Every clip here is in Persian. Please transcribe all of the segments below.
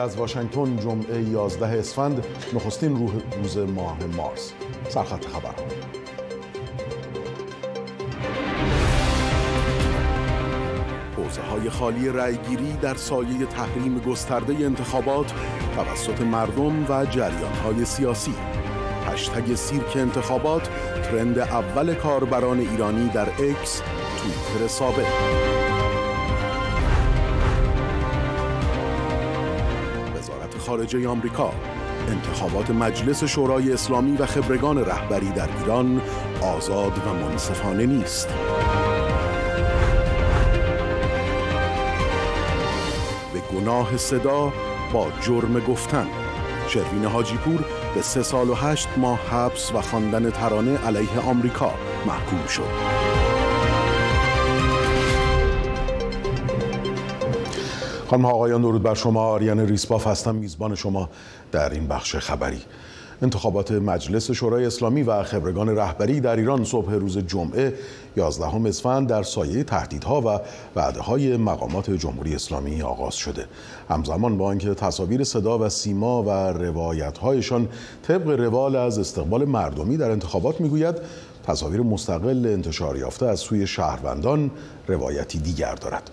از واشنگتن جمعه 11 اسفند. نخستین روح روز ماه مارس. سرخط خبر. حوزه های خالی رأیگیری در سایه تحریم گسترده انتخابات توسط مردم و جریان های سیاسی. هشتگ سیرک انتخابات ترند اول کاربران ایرانی در اکس تویتر سابق خارجه آمریکا. انتخابات مجلس شورای اسلامی و خبرگان رهبری در ایران آزاد و منصفانه نیست. به گناه صدا با جرم گفتن. شروین حاجیپور به سه سال و هشت ماه حبس و خواندن ترانه علیه آمریکا محکوم شد. خانم آقایان درود بر شما. آریان ریسپاف هستم میزبان شما در این بخش خبری. انتخابات مجلس شورای اسلامی و خبرگان رهبری در ایران صبح روز جمعه 11 اسفند در سایه تهدیدها و وعده های مقامات جمهوری اسلامی آغاز شده. همزمان با اینکه تصاویر صدا و سیما و روایت هایشان طبق روال از استقبال مردمی در انتخابات می‌گوید تصاویر مستقل انتشار یافته از سوی شهروندان روایتی دیگر دارد.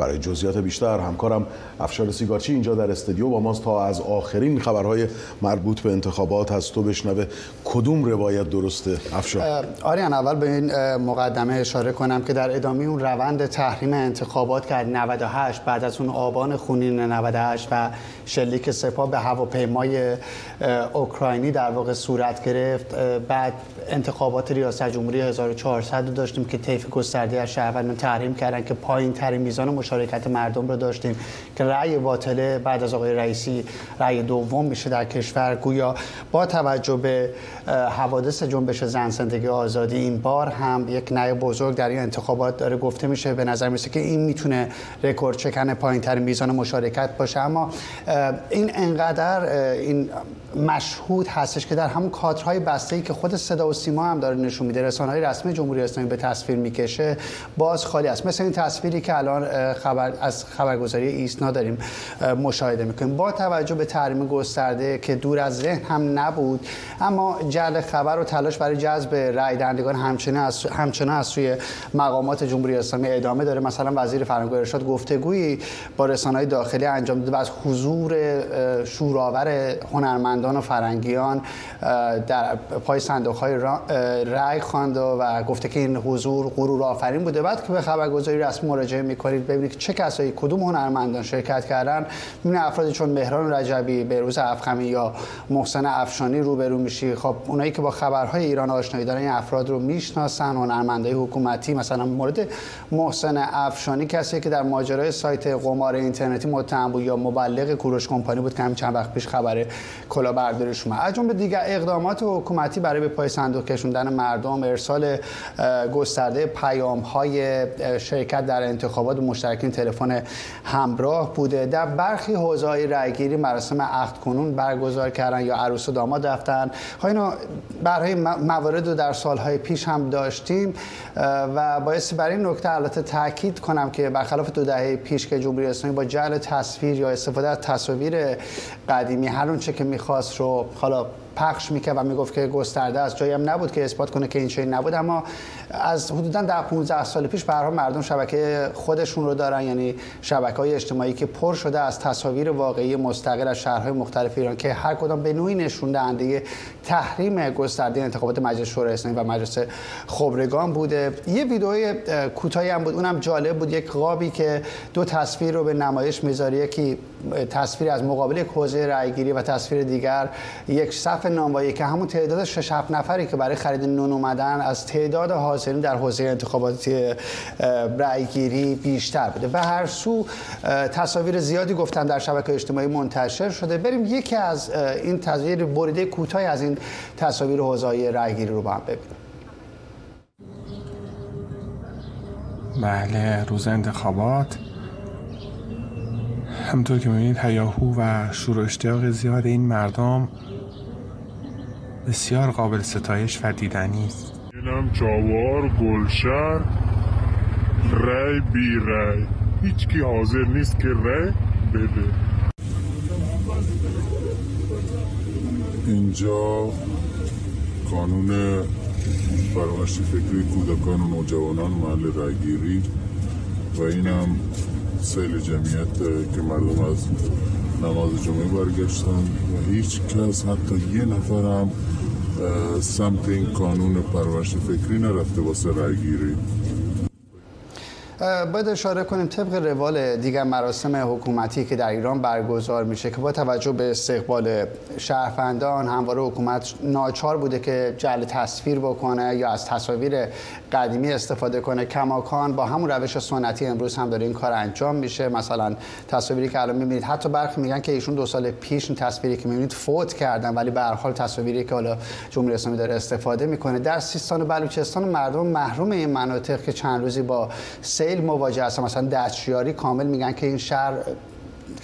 برای جزئیات بیشتر همکارم افشار سیگارچی اینجا در استودیو با ماست تا از آخرین خبرهای مربوط به انتخابات از تو بشنوه کدوم روایت درسته؟ افشار. آریان اول به این مقدمه اشاره کنم که در ادامه اون روند تحریم انتخابات که 98 بعد از اون آبان خونین 98 و شلیک سپاه به هواپیمای اوکراینی در واقع صورت گرفت بعد انتخابات ریاست جمهوری 1400 داشتیم که طیف گسترده از شهروندان تحریم کردن که پایین ترین میزان مشارکت مردم رو داشتیم که رأی باطله بعد از آقای رئیسی رأی دوم میشه در کشور. گویا با توجه به حوادث جنبش زن زندگی آزادی این بار هم یک نای بزرگ در این انتخابات داره گفته میشه به نظر میسه که این می‌تونه رکورد چکن پایین ترین میزان مشارکت باشه. اما این انقدر این مشهود هستش که در همون کادرهای بسته ای که خود صدا و سیما هم داره نشون میده رسانه های رسمی جمهوری اسلامی به تصویر می‌کشه باز خالی است. مثل این تصویری که الان خبر از خبرگزاری ایسنا داریم مشاهده می‌کنیم. با توجه به تحریم گسترده که دور از ذهن هم نبود اما جعل خبر و تلاش برای جذب رای دهندگان همچنان از همچنان از سوی مقامات جمهوری اسلامی ادامه داره. مثلا وزیر فرهنگ و ارشاد گفتگویی با رسانه‌های داخلی انجام داده و از حضور شوراور هنرمندان و فرنگیان در پای صندوق های رای خواند و گفته که این حضور غرور آفرین بوده. بعد که به خبرگزاری رسمی مراجعه می‌کنید ببینید چه کسایی کدوم هنرمندان شرکت کردن. این افرادی چون مهران رجبی بهروز افخمی یا محسن افشانی روبرو میشی. خب اونایی که با خبرهای ایران آشنایی دارن این افراد رو می‌شناسن هنرمندای حکومتی مثلا مورد محسن افشانی کسی که در ماجرای سایت قمار اینترنتی متهم بود یا مبلغ کوروش کمپانی بود که همین چند وقت پیش خبر کلاهبرداریش اومد از جمله دیگر اقدامات حکومتی برای به پای صندوق کشوندن مردم ارسال گسترده پیام های شرکت در انتخابات مشترکین تلفن همراه بوده. در برخی حوزه‌های رأیگیری مراسم عقد کنون برگزار کردن یا عروس و داماد رفتن. خب اینا برای موارد رو در سالهای پیش هم داشتیم و باعث برای این نکته البته تاکید کنم که برخلاف دو دهه پیش که جمهوری اسلامی با جعل تصویر یا استفاده از تصاویر قدیمی هر اون چه که می‌خواست رو حالا پخش می‌کرد و می‌گفت که گسترده است جایی هم نبود که اثبات کنه که این چنین نبود. اما از حدودا در 15 سال پیش به مردم شبکه خودشون رو دارن یعنی شبکه های اجتماعی که پر شده از تصاویر واقعی مستقل از شهرهای مختلف ایران که هر کدام به نوعی نشون دهنده تحریم گسترده انتخابات مجلس شورای اسلامی و مجلس خبرگان بوده. یه ویدئوی کوتاهی هم بود. اونم جالب بود. یک قابی که دو تصویر رو به نمایش می‌ذاره. یکی تصویر از مقابل حوزه رأیگیری و تصویر دیگر یک نانوایی که همون تعداد 6 7 نفری که برای خرید نون اومدن از تعداد حاضرین در حوزه انتخاباتی رأیگیری بیشتر بوده. و هر سو تصاویر زیادی گفتن در شبکه اجتماعی منتشر شده. بریم یکی از این تصویر بریده کوتاهی از این تصاویر حوزه رأیگیری رو با هم ببینیم. بله روز انتخابات. همطور که می‌بینید هیاهو و شور و اشتیاق زیاد این مردم بسیار قابل ستایش و دیدنی است. اینم چاوار گلشن رای بی رای. هیچ کی حاضر نیست که رای بده. اینجا قانون فرامشت فکری کودکان و نوجوانان محل رایگیری و اینم سیل جمعیت که مردم از نماز جمعه برگشتن و هیچ کس حتی یه نفرم سمت این قانون پرورش فکری نرفته واسه رایگیری باید اشاره کنیم طبق روال دیگر مراسم حکومتی که در ایران برگزار میشه که با توجه به استقبال شهروندان همواره حکومت ناچار بوده که جل تصویر بکنه یا از تصاویر قدیمی استفاده کنه. کماکان با همون روش سنتی امروز هم داره این کار انجام میشه. مثلا تصاویری که الان می‌بینید حتی برخی میگن که ایشون دو سال پیش این تصویری که می‌بینید فوت کردن ولی به هر حال تصاویری که حالا جمهوری اسلامی داره استفاده می‌کنه. در سیستان و بلوچستان مردم محروم این مناطق که چند روزی با سیل مواجه هستن مثلا دستیاری کامل میگن که این شهر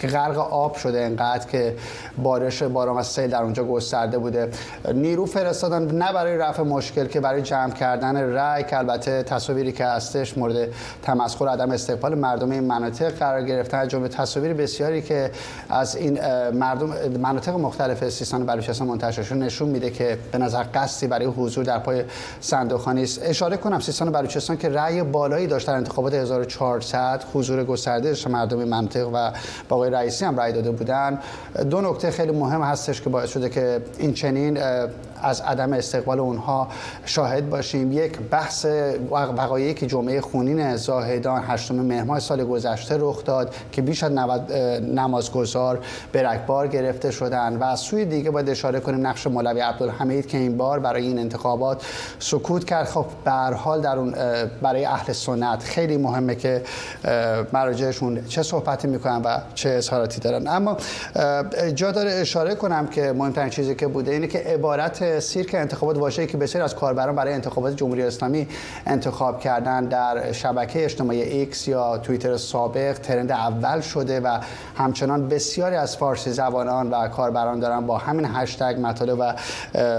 که غرق آب شده انقدر که بارش باران و سیل در اونجا گسترده بوده. نیرو فرستادن نه برای رفع مشکل که برای جمع کردن رای که البته تصاویری که هستش مورد تمسخر عدم استقبال مردم این مناطق قرار گرفتن جمله تصاویر بسیاری که از این مردم مناطق مختلف سیستان و بلوچستان منتشر شده نشون میده که به نظر قصدی برای حضور در پای صندوقخانه است اشاره کنم سیستان و بلوچستان که رأی بالایی داشت در انتخابات 1400 حضور گسترده مردم منطق و آقای رئیسی هم رای داده بودن. دو نکته خیلی مهم هستش که باعث شده که این چنین از عدم استقبال اونها شاهد باشیم. یک بحث وقایعی که جمعه خونین زاهدان هشتم مهر سال گذشته رخ داد که بیش از 90 نمازگزار برکبار گرفته شدن و از سوی دیگه باید اشاره کنیم نقش مولوی عبدالحمید که این بار برای این انتخابات سکوت کرد. خب به هر حال در اون برای اهل سنت خیلی مهمه که مراجعشون چه صحبتی می‌کنن و چه اظهاراتی دارن. اما جا داره اشاره کنم که مهمترین چیزی که بوده اینه که عبارت سیرک انتخابات واژه‌ای که بسیار از کاربران برای انتخابات جمهوری اسلامی انتخاب کردن در شبکه اجتماعی ایکس یا توییتر سابق trend اول شده و همچنان بسیاری از فارسی زبانان و کاربران دارن با همین هشتگ مطالب و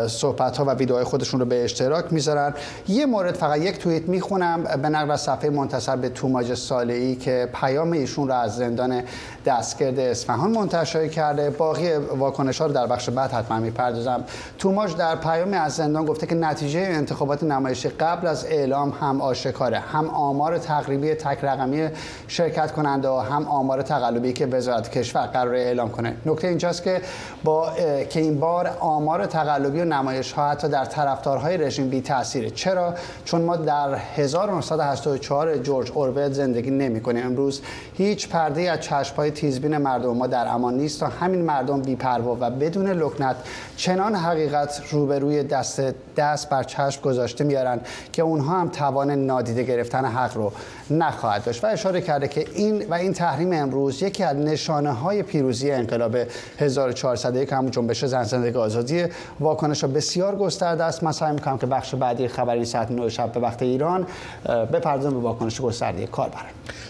صحبت ها و ویدیوهای خودشون رو به اشتراک می‌ذارن. یه مورد فقط یک توییت می‌خونم به نقل از صفحه منتصب به توماج ساله‌ای که پیام ایشون رو از زندان دستگرد اصفهان منتشر کرده. باقی واکنش ها رو در بخش بعد حتما می‌پردازم. توماج در پیامی از زندان گفته که نتیجه انتخابات نمایشی قبل از اعلام هم آشکاره هم آمار تقریبی تک رقمی شرکت کننده و هم آمار تقلبی که وزارت کشور قرار اعلام کنه. نکته اینجاست که با که این بار آمار تقلبی و نمایش ها حتی در طرفدارهای رژیم بی تاثیره چرا؟ چون ما در 1984 جورج اورول زندگی نمی کنیم امروز هیچ پرده از چشمهای تیزبین مردم ما در امان نیست تا همین مردم بی‌پروا و بدون لکنت چنان حقیقت روبروی دست دست بر چشم گذاشته میارن که اونها هم توان نادیده گرفتن حق رو نخواهد داشت و اشاره کرده که این و این تحریم امروز یکی از نشانه های پیروزی انقلاب 1401 همون جنبش زن زندگی آزادی واکنش بسیار گسترده است. من سعی می‌کنم که بخش بعدی خبری ساعت 9 شب به وقت ایران بپردازم به واکنش گسترده کاربران.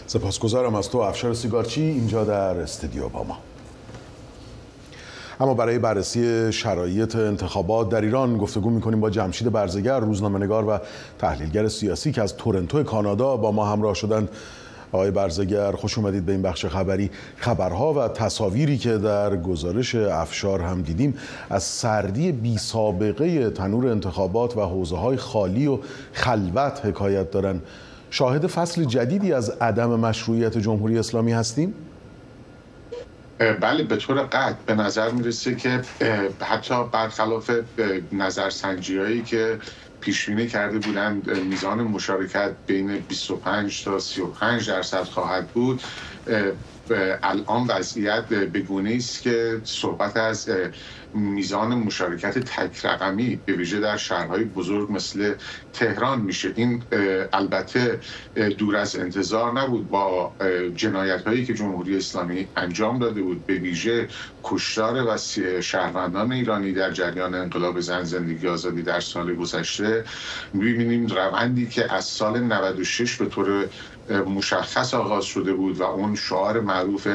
سپاسگزارم از تو افشار سیگارچی اینجا در استودیو با ما. اما برای بررسی شرایط انتخابات در ایران گفتگو می‌کنیم با جمشید برزگر روزنامه‌نگار و تحلیلگر سیاسی که از تورنتو کانادا با ما همراه شدن آقای برزگر خوش اومدید به این بخش خبری. خبرها و تصاویری که در گزارش افشار هم دیدیم از سردی بی سابقه تنور انتخابات و حوزه های خالی و خلوت حکایت دارن. شاهد فصل جدیدی از عدم مشروعیت جمهوری اسلامی هستیم؟ بله به طور قطع به نظر می‌رسه که حتی برخلاف نظرسنجی هایی که پیشبینی کرده بودند میزان مشارکت بین 25 تا 35 درصد خواهد بود. الان وضعیت گونه است که صحبت از میزان مشارکت تک رقمی به ویژه در شهرهای بزرگ مثل تهران میشه. این البته دور از انتظار نبود با جنایت هایی که جمهوری اسلامی انجام داده بود به ویژه کشتار و شهروندان ایرانی در جریان انقلاب زن زندگی آزادی در سال گذشته. می‌بینیم روندی که از سال 96 به طور مشخص آغاز شده بود و اون شعار معروف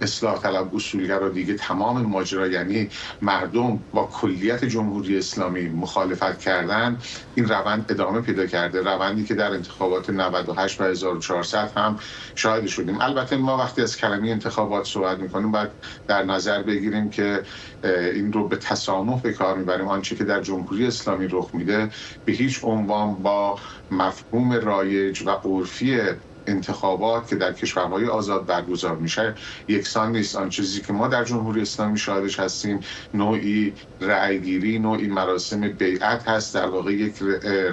اصلاح طلب اصولگرا دیگه تمام ماجرا یعنی مردم با کلیت جمهوری اسلامی مخالفت کردن این روند ادامه پیدا کرده. روندی که در انتخابات 98 و 1400 هم شاهد شدیم. البته ما وقتی از کلمه انتخابات صحبت می‌کنیم باید در نظر بگیریم که این رو به تسامح به کار می‌بریم. آنچه که در جمهوری اسلامی رخ میده به هیچ عنوان با مفهوم رایج و عرفی انتخابات که در کشورهای آزاد برگزار میشه یکسان نیست. آن چیزی که ما در جمهوری اسلامی شاهدش هستیم نوعی رأیگیری نوعی مراسم بیعت هست. در واقع یک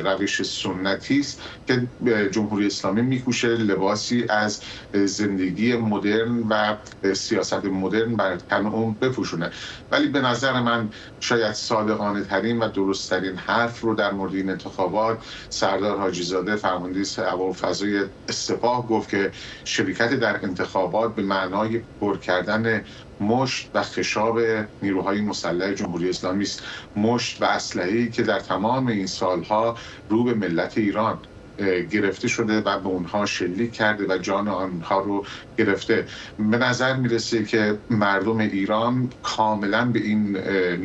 روش سنتی است که جمهوری اسلامی میکوشه لباسی از زندگی مدرن و سیاست مدرن بر تن اون بپوشونه. ولی به نظر من شاید صادقانه ترین و درست ترین حرف رو در مورد این انتخابات سردار حاجی زاده فرمانده فضای سپاه گفت که شرکت در انتخابات به معنای پر کردن مشت و خشاب نیروهای مسلح جمهوری اسلامی است. مشت و اسلحه‌ای که در تمام این سالها رو به ملت ایران گرفته شده و به اونها شلیک کرده و جان آنها رو گرفته. به نظر می‌رسه که مردم ایران کاملا به این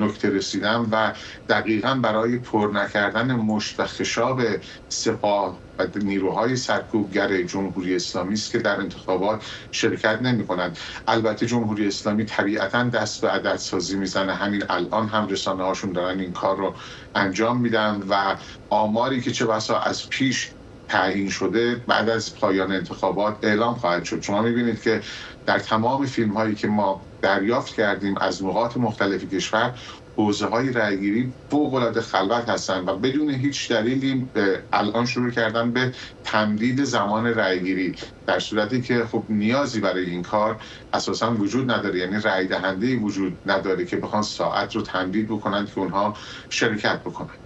نکته رسیدن و دقیقا برای پر نکردن مشت و خشاب سپاه و نیروهای سرکوبگر جمهوری اسلامی است که در انتخابات شرکت نمی کنند البته جمهوری اسلامی طبیعتا دست به عدد سازی می‌زنه. همین الان هم رسانه هاشون دارن این کار رو انجام میدن و آماری که چه بسا از پیش تعیین شده بعد از پایان انتخابات اعلام خواهد شد. شما می‌بینید که در تمام فیلم هایی که ما دریافت کردیم از نقاط مختلف کشور حوزه های رأیگیری فوق العاده خلوت هستند و بدون هیچ دلیلی الان شروع کردن به تمدید زمان رأیگیری. در صورتی که خب نیازی برای این کار اساسا وجود نداره. یعنی رأی دهنده وجود نداره که بخوان ساعت رو تمدید بکنند که اونها شرکت بکنند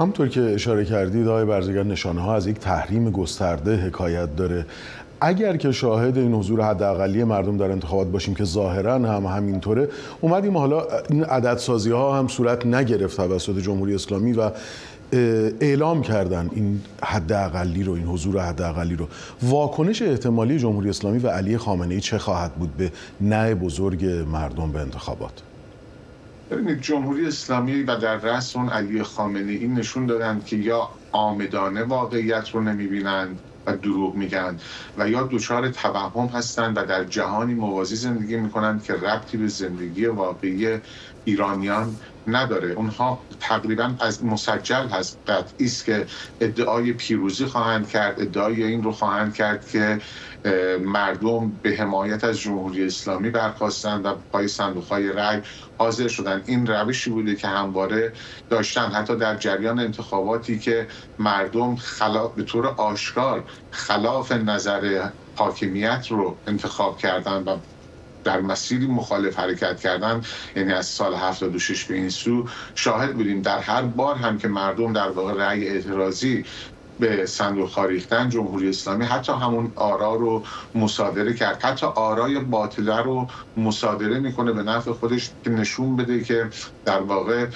همطور که اشاره کردید آقای برزگر نشانه ها از یک تحریم گسترده حکایت داره. اگر که شاهد این حضور حداقلی مردم در انتخابات باشیم که ظاهرا هم همینطوره اومدیم حالا این عدد سازی ها هم صورت نگرفت توسط جمهوری اسلامی و اعلام کردن این حداقلی رو این حضور حداقلی رو. واکنش احتمالی جمهوری اسلامی و علی خامنه ای چه خواهد بود به نه بزرگ مردم به انتخابات؟ ببینید جمهوری اسلامی و در رأس اون علی خامنه ای نشون دادن که یا آمدانه واقعیت رو نمی‌بینند و دروغ میگن و یا دچار توهم هستند و در جهانی موازی زندگی می‌کنند که ربطی به زندگی واقعی ایرانیان نداره. اونها تقریبا از مسجل هست قطعی است که ادعای پیروزی خواهند کرد ادعای این رو خواهند کرد که مردم به حمایت از جمهوری اسلامی برخواستند و پای صندوق های رای حاضر شدن این روشی بوده که همواره داشتن حتی در جریان انتخاباتی که مردم خلاف به طور آشکار خلاف نظر حاکمیت رو انتخاب کردن و در مسیری مخالف حرکت کردن یعنی از سال 76 به این سو شاهد بودیم. در هر بار هم که مردم در واقع رأی اعتراضی به صندوق خاریختن جمهوری اسلامی حتی همون آرا رو مصادره کرد. حتی آرای باطله رو مصادره می‌کنه به نفع خودش که نشون بده که در واقع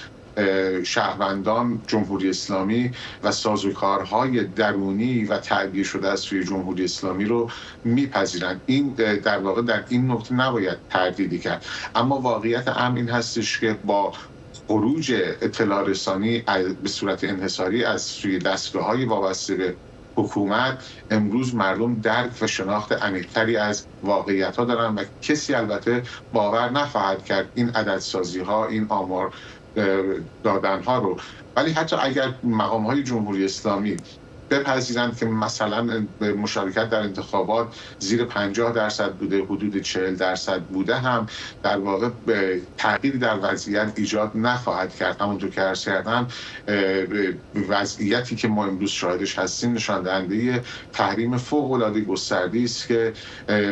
شهروندان جمهوری اسلامی و سازوکارهای درونی و تعبیه شده از سوی جمهوری اسلامی رو میپذیرند این در واقع در این نقطه نباید تردیدی کرد. اما واقعیت امر این هستش که با خروج اطلاع رسانی به صورت انحصاری از سوی دستگاه های وابسته به حکومت امروز مردم درک و شناخت عمیقتری از واقعیت ها دارن و کسی البته باور نخواهد کرد این عددسازی ها این آمار دادن ها رو. ولی حتی اگر مقام های جمهوری اسلامی بپذیرند که مثلا مشارکت در انتخابات زیر 50 درصد بوده حدود 40 درصد بوده هم در واقع تغییری در وضعیت ایجاد نخواهد کرد. همونطور که عرض کردم وضعیتی که ما امروز شاهدش هستیم نشان دهنده تحریم فوق العاده گسترده است که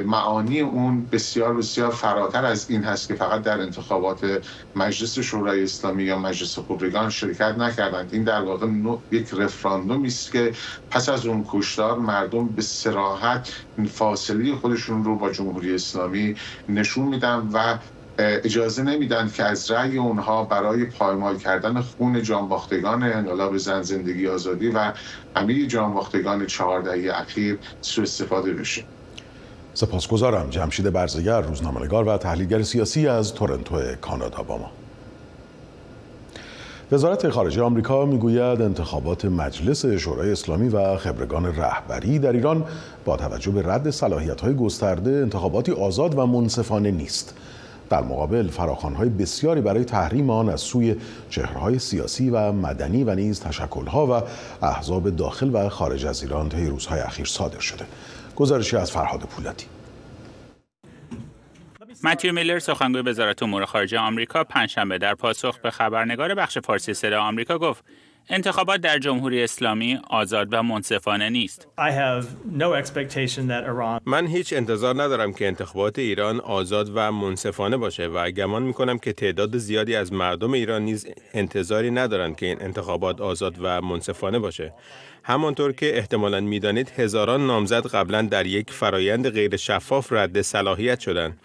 معانی اون بسیار بسیار فراتر از این هست که فقط در انتخابات مجلس شورای اسلامی یا مجلس خبرگان شرکت نکردند. این در واقع یک رفراندومی است که پس از اون کشتار مردم به سراحت فاصله خودشون رو با جمهوری اسلامی نشون میدن و اجازه نمیدن که از رأی اونها برای پایمال کردن خون جانباختگان انقلاب زن زندگی آزادی و همه جانباختگان چهار دهه اخیر سوء استفاده بشه. سپاسگزارم جمشید برزگر روزنامه‌نگار و تحلیلگر سیاسی از تورنتو کانادا با ما. وزارت خارجه آمریکا می‌گوید انتخابات مجلس شورای اسلامی و خبرگان رهبری در ایران با توجه به رد صلاحیت‌های گسترده انتخاباتی آزاد و منصفانه نیست. در مقابل فراخوان‌های بسیاری برای تحریم آن از سوی چهره‌های سیاسی و مدنی و نیز تشکل‌ها و احزاب داخل و خارج از ایران طی روزهای اخیر صادر شده. گزارشی از فرهاد پولادی متیو میلر سخنگوی وزارت امور خارجه آمریکا پنجشنبه در پاسخ به خبرنگار بخش فارسی صدا آمریکا گفت انتخابات در جمهوری اسلامی آزاد و منصفانه نیست. من هیچ انتظار ندارم که انتخابات ایران آزاد و منصفانه باشه و گمان می کنم که تعداد زیادی از مردم ایران نیز انتظاری ندارند که این انتخابات آزاد و منصفانه باشه. همانطور که احتمالا می‌دانید هزاران نامزد قبلا در یک فرایند غیر شفاف رد صلاحیت شدند.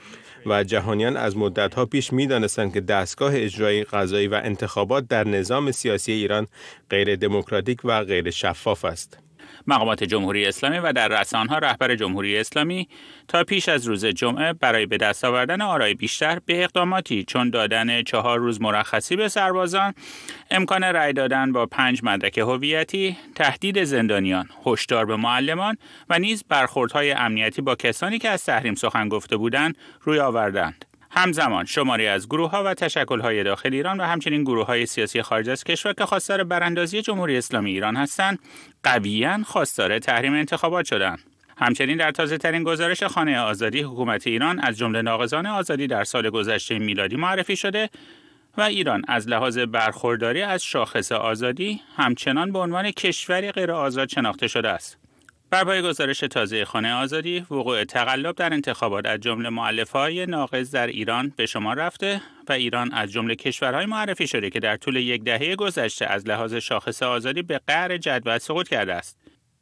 و جهانیان از مدتها پیش می دانستند که دستگاه اجرایی قضایی و انتخابات در نظام سیاسی ایران غیر دموکراتیک و غیر شفاف است. مقامات جمهوری اسلامی و در رسانه‌ها رهبر جمهوری اسلامی تا پیش از روز جمعه برای به دست آوردن آرای بیشتر به اقداماتی چون دادن چهار روز مرخصی به سربازان، امکان رأی دادن با پنج مدرک هویتی، تهدید زندانیان، هشدار به معلمان و نیز برخوردهای امنیتی با کسانی که از تحریم سخن گفته بودند روی آوردند. همزمان شماری از گروه ها و تشکل های داخل ایران و همچنین گروه های سیاسی خارج از کشور که خواستار براندازی جمهوری اسلامی ایران هستند قویا خواستار تحریم انتخابات شدند همچنین در تازه ترین گزارش خانه آزادی حکومت ایران از جمله ناقضان آزادی در سال گذشته میلادی معرفی شده و ایران از لحاظ برخورداری از شاخص آزادی همچنان به عنوان کشوری غیر آزاد شناخته شده است. بر پای گزارش تازه خانه آزادی وقوع تقلب در انتخابات از جمله های ناقض در ایران به شما رفته و ایران از جمله کشورهای معرفی شده که در طول یک دهه گذشته از لحاظ شاخص آزادی به قعر جدول سقوط کرده است.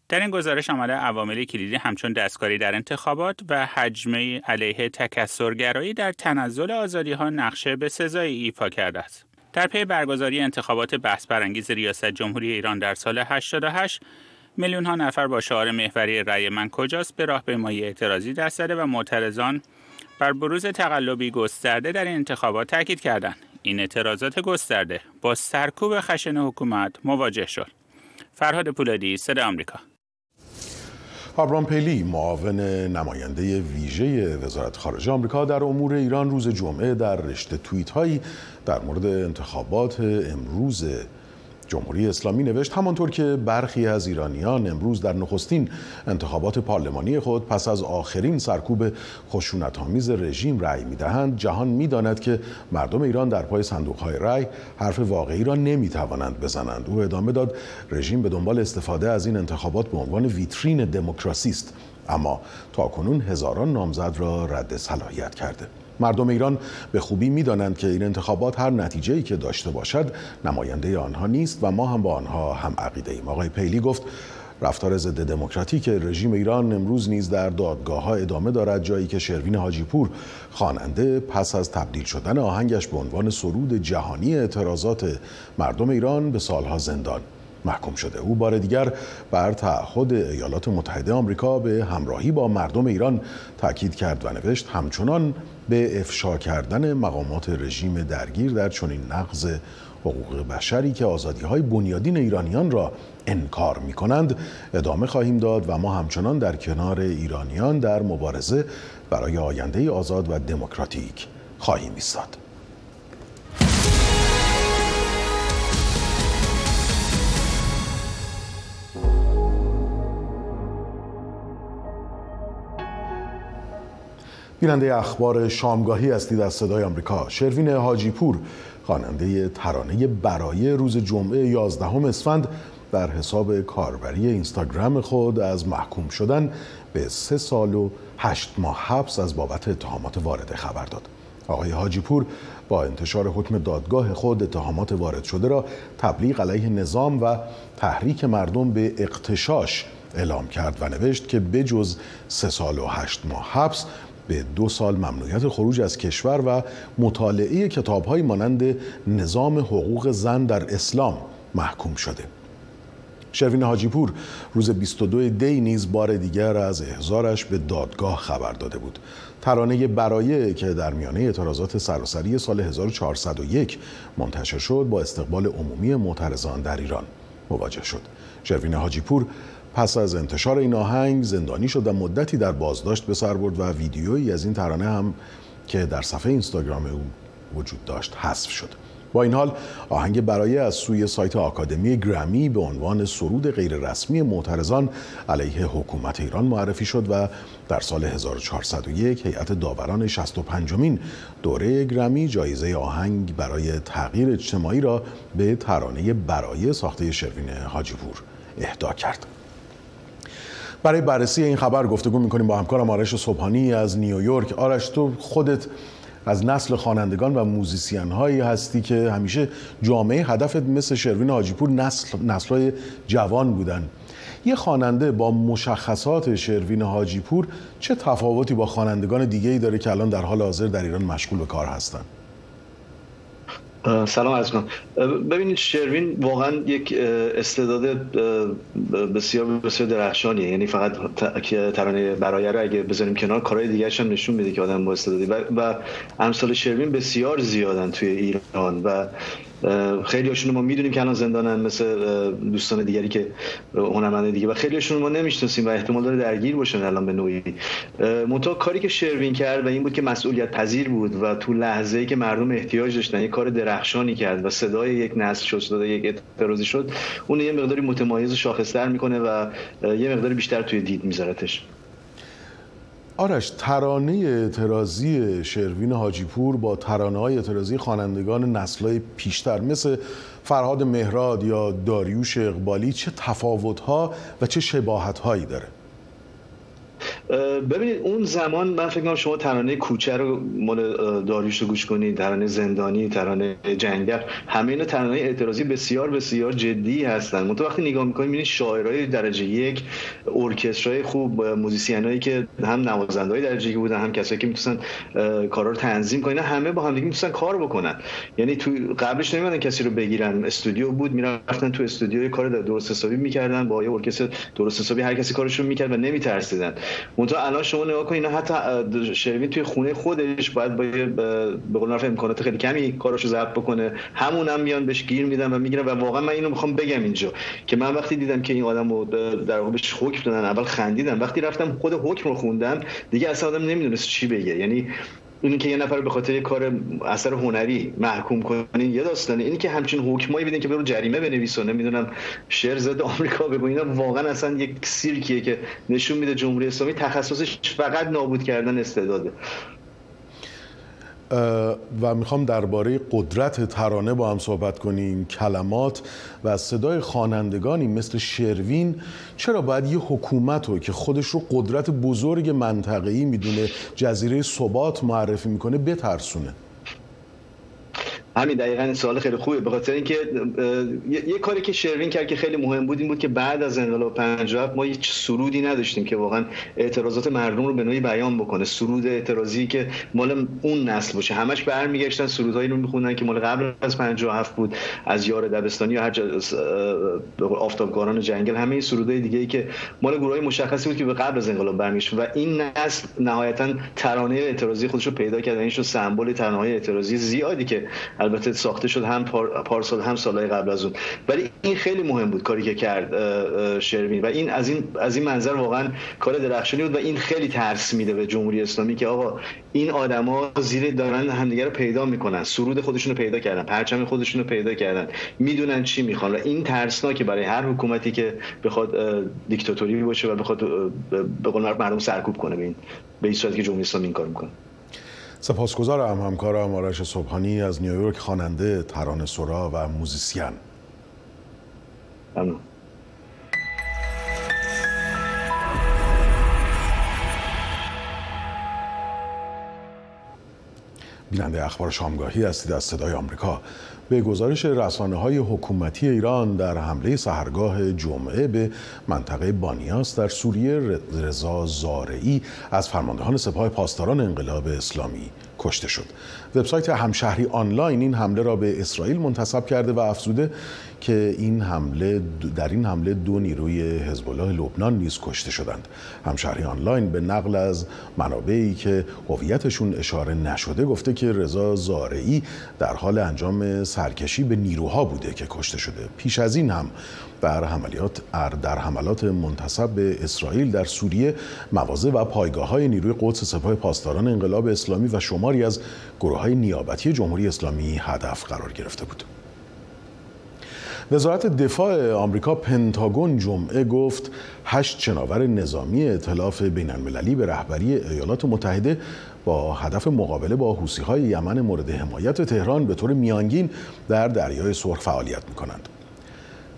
در این گزارش آمده عوامل کلیدی همچون دستکاری در انتخابات و حجمه علیه تکسرگرایی در تنزل آزادی ها نقشه به سزایی ایفا کرده است. در پی برگزاری انتخابات بحث برانگیز ریاست جمهوری ایران در سال 88 میلیون ها نفر با شعار محوری رأی من کجاست به راهپیمایی اعتراضی دست زده و معترضان بر بروز تقلبی گسترده در این انتخابات تاکید کردند. این اعتراضات گسترده با سرکوب خشن حکومت مواجه شد. فرهاد پولادی صدا آمریکا. آبرام پیلی معاون نماینده ویژه وزارت خارجه آمریکا در امور ایران روز جمعه در رشته توییت هایی در مورد انتخابات امروز جمهوری اسلامی نوشت همانطور که برخی از ایرانیان امروز در نخستین انتخابات پارلمانی خود پس از آخرین سرکوب خشونت‌آمیز رژیم رأی می‌دهند جهان می‌داند که مردم ایران در پای صندوق‌های رأی حرف واقعی را نمی‌توانند بزنند. او ادامه داد رژیم به دنبال استفاده از این انتخابات به عنوان ویترین دموکراسی است. اما تاکنون هزاران نامزد را رد صلاحیت کرده. مردم ایران به خوبی می‌دانند که این انتخابات هر نتیجه که داشته باشد نماینده آنها نیست و ما هم با آنها هم عقیده ایم. آقای پیلی گفت رفتار ضد دموکراتیک رژیم ایران امروز نیز در دادگاه ها ادامه دارد جایی که شروین حاجی پور خواننده پس از تبدیل شدن آهنگش به عنوان سرود جهانی اعتراضات مردم ایران به سالها زندان محکوم شده او بار دیگر بر تعهد ایالات متحده آمریکا به همراهی با مردم ایران تاکید کرد و نوشت همچنان به افشا کردن مقامات رژیم درگیر در چنین نقض حقوق بشری که آزادی های بنیادین ایرانیان را انکار می کنند ادامه خواهیم داد و ما همچنان در کنار ایرانیان در مبارزه برای آینده آزاد و دموکراتیک خواهیم ایستاد. بیننده اخبار شامگاهی هستید از صدای آمریکا شروین حاجی پور خواننده ترانه برای روز جمعه 11 اسفند در حساب کاربری اینستاگرام خود از محکوم شدن به سه سال و هشت ماه حبس از بابت اتهامات وارد خبر داد. آقای حاجی پور با انتشار حکم دادگاه خود اتهامات وارد شده را تبلیغ علیه نظام و تحریک مردم به اقتشاش اعلام کرد و نوشت که بجز سه سال و هشت ماه حبس به دو سال ممنوعیت خروج از کشور و مطالعه کتابهایی مانند نظام حقوق زن در اسلام محکوم شده. شروین حاجیپور روز 22 دی نیز بار دیگر از احضارش به دادگاه خبر داده بود. ترانه برایه که در میانه اعتراضات سراسری سال 1401 منتشر شد با استقبال عمومی معترضان در ایران مواجه شد. شروین حاجیپور پس از انتشار این آهنگ زندانی شد و مدتی در بازداشت به سر برد و ویدیویی از این ترانه هم که در صفحه اینستاگرام او وجود داشت حذف شد با این حال آهنگ برای از سوی سایت آکادمی گرمی به عنوان سرود غیررسمی معترضان علیه حکومت ایران معرفی شد و در سال 1401 هیئت داوران 65 مین دوره گرمی جایزه آهنگ برای تغییر اجتماعی را به ترانه برای ساخته شروین حاجیپور اهدا کرد. برای بررسی این خبر گفتگو می‌کنیم با همکارم آرش صبحانی از نیویورک آرش تو خودت از نسل خوانندگان و موزیسین هایی هستی که همیشه جامعه هدفت مثل شروین حاجیپور نسل نسلهای جوان بودن. یه خواننده با مشخصات شروین حاجیپور چه تفاوتی با خوانندگان دیگه ای داره که الان در حال حاضر در ایران مشغول به کار هستن؟ سلام از کنم ببینید شروین واقعا یک استعداد بسیار بسیار درخشانیه. یعنی فقط ترانه برای رو اگه بذاریم کنار کارهای دیگه هم نشون میده که آدم با استعدادی. و امثال شروین بسیار زیادن توی ایران. و خیلی هاشون ما می‌دونیم که الان زندانن مثل دوستان دیگری که هنرمنده دیگه و خیلی هاشون ما نمی‌شناسیم و احتمال داره درگیر باشن الان به نوعی. منتها کاری که شروین کرد و این بود که مسئولیت پذیر بود و تو لحظه ای که مردم احتیاج داشتن یه کار درخشانی کرد و صدای یک نسل شد صدای یک اعتراضی شد اون یه مقداری متمایز و شاخصتر می‌کنه و یه مقداری بیشتر توی دید میذارتش. آرش ترانه اعتراضی شروین حاجیپور با ترانه های اعتراضی خوانندگان نسلهای پیشتر مثل فرهاد مهراد یا داریوش اقبالی چه تفاوتها و چه شباهتهایی داره؟ ببینید اون زمان من فکر کنم شما ترانه کوچه رو مال داریوش رو گوش کنید ترانه زندانی ترانه جنگل همه اینا ترانه اعتراضی بسیار بسیار جدی هستن. منتها وقتی نگاه می‌کنید می‌بینید شاعرای درجه یک ارکسترای خوب موزیسینایی که هم نوازندهای درجه یک بودن هم کسایی که می‌تونن کارا رو تنظیم کنن همه با هم دیگه می‌تونن کار بکنن. یعنی تو قبلش نمیدن کسی رو بگیرن. استودیو بود می‌رفتن تو استودیو کار درست حسابی می‌کردن با یه ارکستر درست حسابی هر کسی کارشو می‌کرد و نمیترسیدن. منتها الان شما نگاه کنید حتی شروین توی خونه خودش باید با به قول امکانات خیلی کمی کاراشو ضبط بکنه. همون هم میان بهش گیر میدن و می‌گیرن و واقعا من اینو می‌خوام بگم اینجا که من وقتی دیدم که این آدم رو در واقع بهش حکم دادن اول خندیدم. وقتی رفتم خود حکم رو خوندم دیگه اصلا آدم نمی‌دونست چی بگه. یعنی اینی که یه نفر به خاطر کار اثر هنری محکوم کنین یه داستانه. اینی که همچین حکمایی بدین که برو جریمه بنویس و نمی‌دونم شعر ضد آمریکا بگو. اینا واقعا اصلا یک سیرکیه که نشون میده جمهوری اسلامی تخصصش فقط نابود کردن استعداده. و می‌خوام درباره قدرت ترانه با هم صحبت کنیم. کلمات و صدای خوانندگانی مثل شروین. چرا باید یه حکومت رو که خودش رو قدرت بزرگ منطقه‌ای می‌دونه جزیره ثبات معرفی می‌کنه بترسونه؟ همین دقیقا سوال خیلی خوبه. به خاطر اینکه یه کاری که شروین کرد که خیلی مهم بود این بود که بعد از انقلاب 57 ما هیچ سرودی نداشتیم که واقعا اعتراضات مردم رو به نوعی بیان بکنه. سرود اعتراضی که مال اون نسل باشه. همش برمیگشتن سرودهایی رو میخوندن که مال قبل از 57 بود از یار دبستانی یا هر آفتابگاران جنگل. همه این سرودهای دیگه ای که مال گروهای مشخصی بود که به قبل از انقلاب برمیگشت. و این نسل نهایتا ترانه اعتراضی خودش رو پیدا کرد این سمبل ترانه اعتراضی زیادی که البته ساخته شد هم پارسال هم سالهای قبل از اون. ولی این خیلی مهم بود کاری که کرد شروین. و این از این از این منظر واقعا کار درخشانی بود و این خیلی ترس میده به جمهوری اسلامی که آقا این آدما زیر دارن همدیگه رو پیدا می‌کنن. سرود خودشون رو پیدا کردن پرچم خودشون رو پیدا کردن. می‌دونن چی می‌خوان. و این ترسناکه برای هر حکومتی که بخواد دیکتاتوری باشه و بخواد به قول مردم سرکوب کنه به این به این صورتی که جمهوری اسلامی این کار می‌کنه. سپاسگزارم همکارم آرش صبحانی از نیویورک خواننده ترانه سرا و موزیسین. ممنون. بیننده اخبار شامگاهی هستید از صدای آمریکا. به گزارش رسانه های حکومتی ایران در حمله سهرگاه جمعه به منطقه بانیاس در سوریه رضا زارعی از فرماندهان سپاه پاسداران انقلاب اسلامی کشته شد. وبسایت همشهری آنلاین این حمله را به اسرائیل منتسب کرده و افزوده که این حمله در این حمله دو نیروی حزب الله لبنان نیز کشته شدند. همشهری آنلاین به نقل از منابعی که هویتشون اشاره نشده گفته که رضا زارعی در حال انجام سرکشی به نیروها بوده که کشته شده. پیش از این هم در حملات در حملات منتصب به اسرائیل در سوریه مواضع و پایگاه های نیروی قدس سپاه پاسداران انقلاب اسلامی و شماری از گروه های نیابتی جمهوری اسلامی هدف قرار گرفته بود. وزارت دفاع آمریکا پنتاگون جمعه گفت هشت شناور نظامی اطلاف بین المللی به رهبری ایالات متحده با هدف مقابله با حوسی های یمن مورد حمایت تهران به طور میانگین در دریای سرخ فعالیت می کنند.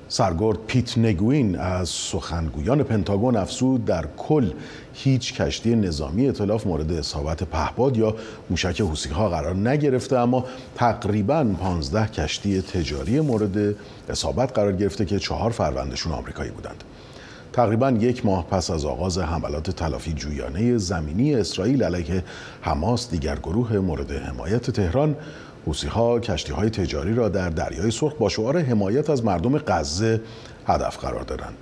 سرگرد پیت نگوین از سخنگویان پنتاگون افزود در کل هیچ کشتی نظامی اطلاف مورد اصابت پهباد یا موشک حوسی ها قرار نگرفته اما تقریبا 15 کشتی تجاری مورد اصابت قرار گرفته که چهار فروندشون آمریکایی بودند. تقریبا یک ماه پس از آغاز حملات تلافی جویانه زمینی اسرائیل علیه حماس دیگر گروه مورد حمایت تهران حوسی ها کشتی های تجاری را در دریای سرخ با شعار حمایت از مردم غزه هدف قرار دادند.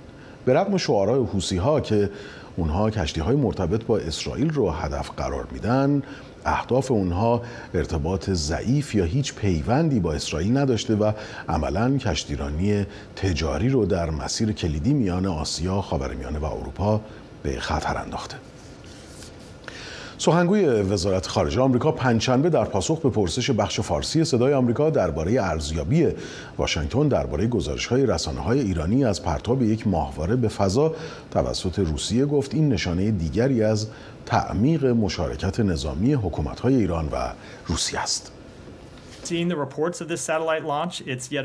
به رغم شعارهای حوسی ها که اونها کشتی های مرتبط با اسرائیل رو هدف قرار میدن اهداف اونها ارتباط ضعیف یا هیچ پیوندی با اسرائیل نداشته و عملا کشتیرانی تجاری رو در مسیر کلیدی میان آسیا، خاورمیانه و اروپا به خطر انداخته. سخنگوی وزارت خارجه آمریکا پنجشنبه در پاسخ به پرسش بخش فارسی صدای آمریکا درباره ارزیابی واشنگتن درباره گزارش‌های رسانه‌های ایرانی از پرتاب یک ماهواره به فضا توسط روسیه گفت این نشانه دیگری از تعمیق مشارکت نظامی حکومت‌های ایران و روسیه است.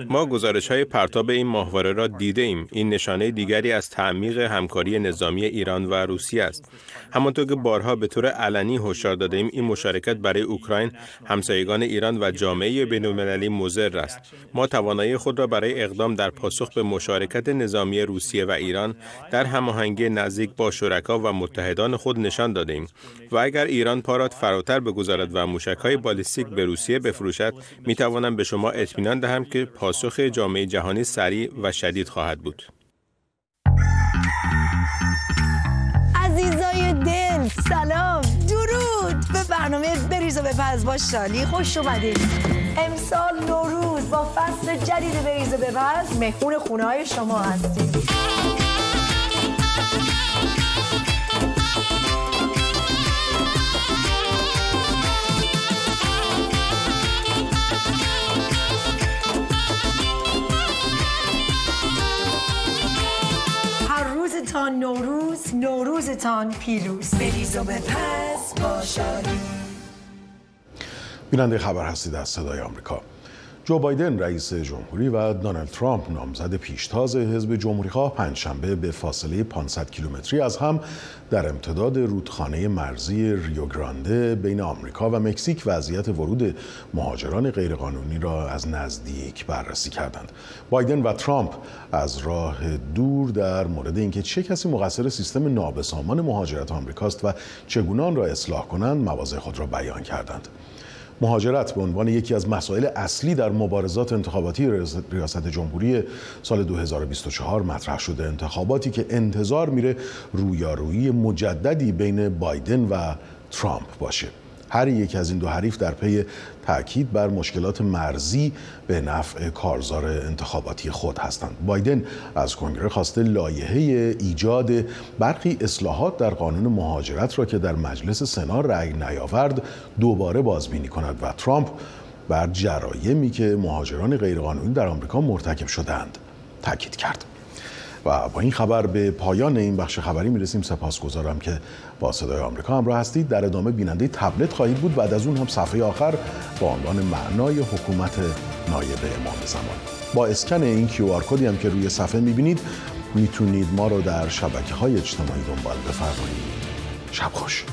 ما گزارش های پرتاب این ماهواره را دیده ایم. این نشانه دیگری از تعمیق همکاری نظامی ایران و روسیه است. همانطور که بارها به طور علنی هشدار داده ایم این مشارکت برای اوکراین همسایگان ایران و جامعه بین‌المللی مضر است. ما توانایی خود را برای اقدام در پاسخ به مشارکت نظامی روسیه و ایران در هماهنگی نزدیک با شرکا و متحدان خود نشان داده ایم و اگر ایران پارات فراتر بگذارد و موشک‌های بالیستیک به روسیه بفروشد می توانم به شما اطمینان دهم که پاسخ جامعه جهانی سریع و شدید خواهد بود. عزیزای دل سلام درود. به برنامه بریز و بپز با شالی خوش اومدید امسال نوروز با فصل جدید بریز و بپز مهمون خونه های شما هستیم. روزتان نوروز نوروزتان پیروز. بریز و بپز با شادی. بیننده خبر هستید از صدای آمریکا. جو بایدن رئیس جمهوری و دونالد ترامپ نامزد پیشتاز حزب جمهوریخواه پنجشنبه به فاصله 500 کیلومتری از هم در امتداد رودخانه مرزی ریو گرانده بین آمریکا و مکزیک وضعیت ورود مهاجران غیرقانونی را از نزدیک بررسی کردند. بایدن و ترامپ از راه دور در مورد اینکه چه کسی مقصر سیستم نابسامان مهاجرت آمریکاست و چگونه آن را اصلاح کنند مواضع خود را بیان کردند. مهاجرت به عنوان یکی از مسائل اصلی در مبارزات انتخاباتی ریاست جمهوری سال 2024 مطرح شده. انتخاباتی که انتظار میره رویارویی مجددی بین بایدن و ترامپ باشه. هر یک از این دو حریف در پی تاکید بر مشکلات مرزی به نفع کارزار انتخاباتی خود هستند. بایدن از کنگره خواسته لایحه ایجاد برخی اصلاحات در قانون مهاجرت را که در مجلس سنا رأی نیاورد دوباره بازبینی کند و ترامپ بر جرایمی که مهاجران غیرقانونی در آمریکا مرتکب شدند تاکید کرد. و با این خبر به پایان این بخش خبری می‌رسیم. سپاسگزارم که با صدای آمریکا همراه هستید. در ادامه بیننده تبلت خواهید بود. بعد از اون هم صفحه آخر با عنوان معنای حکومت نایب امام زمان. با اسکن این کیو آر کدی هم که روی صفحه می‌بینید می‌تونید ما رو در شبکه های اجتماعی دنبال بفرمایید. شب خوش.